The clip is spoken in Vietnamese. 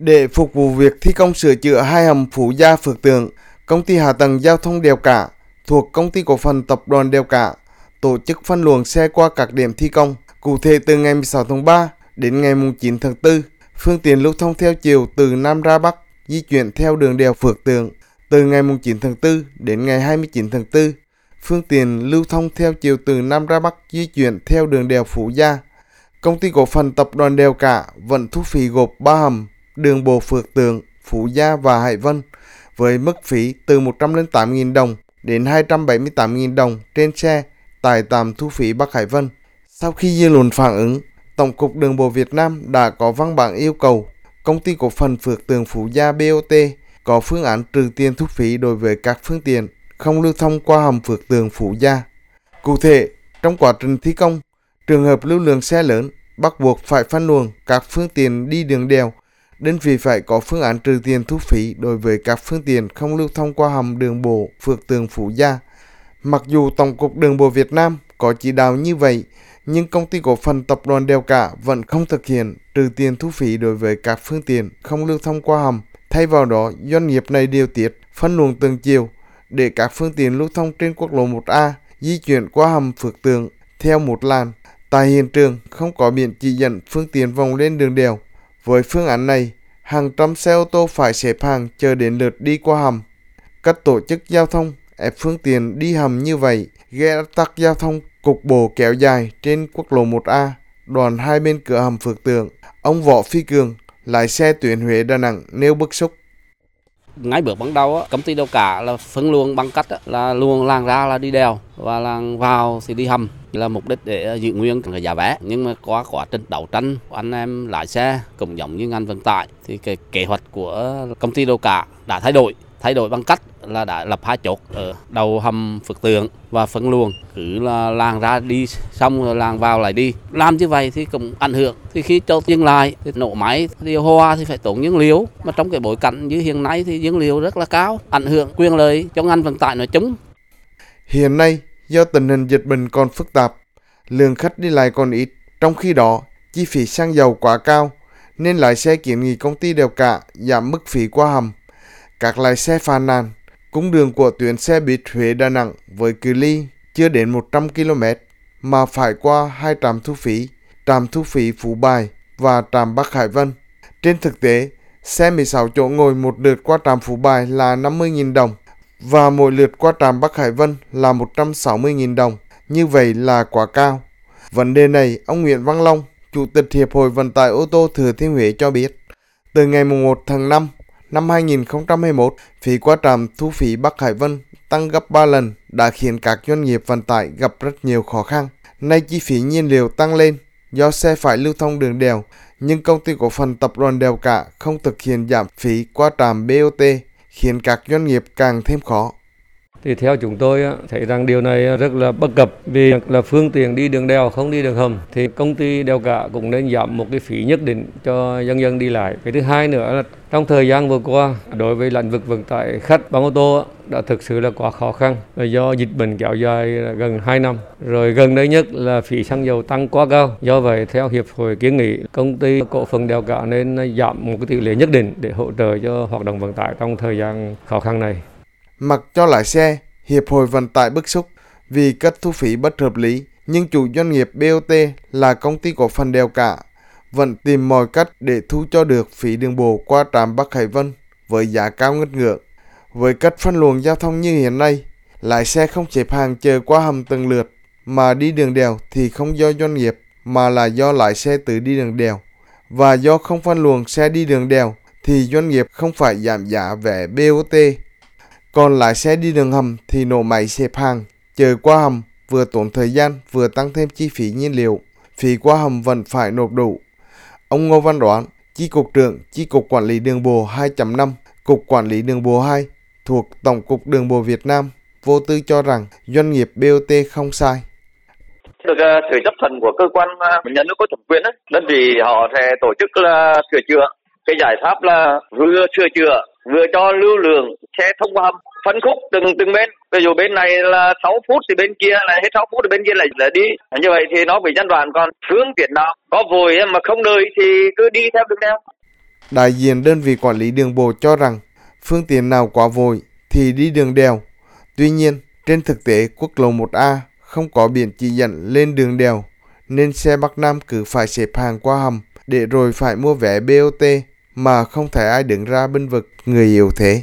Để phục vụ việc thi công sửa chữa hai hầm Phú Gia Phước Tượng, công ty hạ tầng giao thông Đèo Cả thuộc công ty cổ phần tập đoàn Đèo Cả tổ chức phân luồng xe qua các điểm thi công. Cụ thể từ ngày 16 tháng 3 đến ngày 9 tháng 4, phương tiện lưu thông theo chiều từ Nam ra Bắc di chuyển theo đường đèo Phước Tượng. Từ ngày 9 tháng 4 đến ngày 29 tháng 4, phương tiện lưu thông theo chiều từ Nam ra Bắc di chuyển theo đường đèo Phú Gia. Công ty cổ phần tập đoàn Đèo Cả vẫn thu phí gộp 3 hầm, đường bộ Phước Tượng, Phú Gia và Hải Vân với mức phí từ 108.000 đồng đến 278.000 đồng trên xe tại tạm thu phí Bắc Hải Vân. Sau khi dư luận phản ứng, Tổng cục Đường bộ Việt Nam đã có văn bản yêu cầu công ty cổ phần Phước Tường Phú Gia BOT có phương án trừ tiền thu phí đối với các phương tiện không lưu thông qua hầm Phước Tường Phú Gia. Cụ thể, trong quá trình thi công, trường hợp lưu lượng xe lớn bắt buộc phải phân luồng các phương tiện đi đường đèo, đơn vị phải có phương án trừ tiền thu phí đối với các phương tiện không lưu thông qua hầm đường bộ Phước Tường Phú Gia. Mặc dù Tổng cục Đường bộ Việt Nam có chỉ đạo như vậy, nhưng công ty cổ phần tập đoàn Đèo Cả vẫn không thực hiện trừ tiền thu phí đối với các phương tiện không lưu thông qua hầm. Thay vào đó, doanh nghiệp này điều tiết phân luồng từng chiều để các phương tiện lưu thông trên quốc lộ 1A di chuyển qua hầm Phước tường theo một làn. Tại hiện trường không có biển chỉ dẫn phương tiện vòng lên đường đèo. Với phương án này, hàng trăm xe ô tô phải xếp hàng chờ đến lượt đi qua hầm. Các tổ chức giao thông ép phương tiện đi hầm như vậy gây tắc giao thông cục bộ kéo dài trên quốc lộ 1A, đoạn hai bên cửa hầm Phước Tượng. Ông Võ Phi Cường, lái xe tuyến Huế Đà Nẵng nêu bức xúc. Ngay bước ban đầu, công ty đâu cả là phân luồng bằng cách là luồng làng ra là đi đèo và làng vào thì đi hầm là mục đích để ờ, giữ nguyên cái giá vé nhưng mà qua quá trình đấu tranh của anh em lái xe cũng giống như ngành vận tải, thì cái kế hoạch của công ty đô cả đã thay đổi. Thay đổi bằng cách là đã lập hai chốt ở đầu hầm Phước Tượng và phân luồng. Cứ là làng ra đi, xong rồi làng vào lại đi. Làm như vậy thì cũng ảnh hưởng. Thì khi cho dừng lại, thì nổ máy điều hòa thì phải tốn nhiên liệu. Mà trong cái bối cảnh như hiện nay thì nhiên liệu rất là cao, ảnh hưởng quyền lợi cho ngành vận tải nói chung. Hiện nay do tình hình dịch bệnh còn phức tạp lượng khách đi lại còn ít. Trong khi đó chi phí xăng dầu quá cao nên lái xe kiến nghị công ty đều cả giảm mức phí qua hầm. Các lái xe phàn nàn cung đường của tuyến xe buýt Huế Đà Nẵng với cự ly chưa đến 100 km mà phải qua hai trạm thu phí, trạm thu phí Phú Bài và trạm Bắc Hải Vân. Trên thực tế, xe 16 chỗ ngồi một lượt qua trạm Phú Bài là 50.000 đồng và mỗi lượt qua trạm Bắc Hải Vân là 160.000 đồng. Như vậy là quá cao. Vấn đề này, ông Nguyễn Văn Long, Chủ tịch Hiệp hội Vận tải ô tô Thừa Thiên Huế cho biết, từ ngày 1 tháng 5 năm 2021, phí qua trạm thu phí Bắc Hải Vân tăng gấp 3 lần đã khiến các doanh nghiệp vận tải gặp rất nhiều khó khăn. Nay chi phí nhiên liệu tăng lên do xe phải lưu thông đường đèo, nhưng công ty cổ phần tập đoàn đèo cả không thực hiện giảm phí qua trạm BOT, khiến các doanh nghiệp càng thêm khó. Thì theo chúng tôi thấy rằng điều này rất là bất cập vì là phương tiện đi đường đèo không đi đường hầm thì công ty đèo cả cũng nên giảm một cái phí nhất định cho dân dân đi lại. Cái thứ hai nữa là trong thời gian vừa qua, đối với lĩnh vực vận tải khách bằng ô tô đã thực sự là quá khó khăn do dịch bệnh kéo dài gần 2 năm. Rồi gần đây nhất là phí xăng dầu tăng quá cao. Do vậy, theo hiệp hội kiến nghị, công ty cổ phần đèo cả nên giảm một cái tỷ lệ nhất định để hỗ trợ cho hoạt động vận tải trong thời gian khó khăn này. Mặc cho lái xe, Hiệp hội Vận tải bức xúc vì cất thu phí bất hợp lý, nhưng chủ doanh nghiệp BOT là công ty cổ phần đèo cả vẫn tìm mọi cách để thu cho được phí đường bộ qua trạm Bắc Hải Vân với giá cao ngất ngưỡng. Với cách phân luồng giao thông như hiện nay, lái xe không xếp hàng chờ qua hầm từng lượt mà đi đường đèo thì không do doanh nghiệp mà là do lái xe tự đi đường đèo. Và do không phân luồng xe đi đường đèo thì doanh nghiệp không phải giảm giá vé BOT còn lái xe đi đường hầm thì nổ máy xếp hàng, chờ qua hầm vừa tốn thời gian vừa tăng thêm chi phí nhiên liệu. Phí qua hầm vẫn phải nộp đủ. Ông Ngô Văn Đoán, Chi cục trưởng Chi cục Quản lý Đường bộ 2.5, Cục Quản lý Đường bộ 2 thuộc Tổng cục Đường bộ Việt Nam vô tư cho rằng doanh nghiệp BOT không sai. Được ờ, sự chấp thuận của cơ quan ờ, nhà nước có thẩm quyền ấy, đơn vị họ sẽ tổ chức là sửa chữa. Cái giải pháp là vừa sửa chữa vừa cho lưu lượng xe thông qua hầm phân khúc từng từng bên. Ví dụ bên này là 6 phút thì bên kia là hết 6 phút thì bên kia lại là đi. Như vậy thì nó bị gián đoạn. Còn phương tiện nào có vội mà không đợi thì cứ đi theo đường đeo Đại diện đơn vị quản lý đường bộ cho rằng phương tiện nào quá vội thì đi đường đèo. Tuy nhiên, trên thực tế quốc lộ 1A không có biển chỉ dẫn lên đường đèo nên xe Bắc Nam cứ phải xếp hàng qua hầm để rồi phải mua vé BOT mà không thể ai đứng ra binh vực người yếu thế.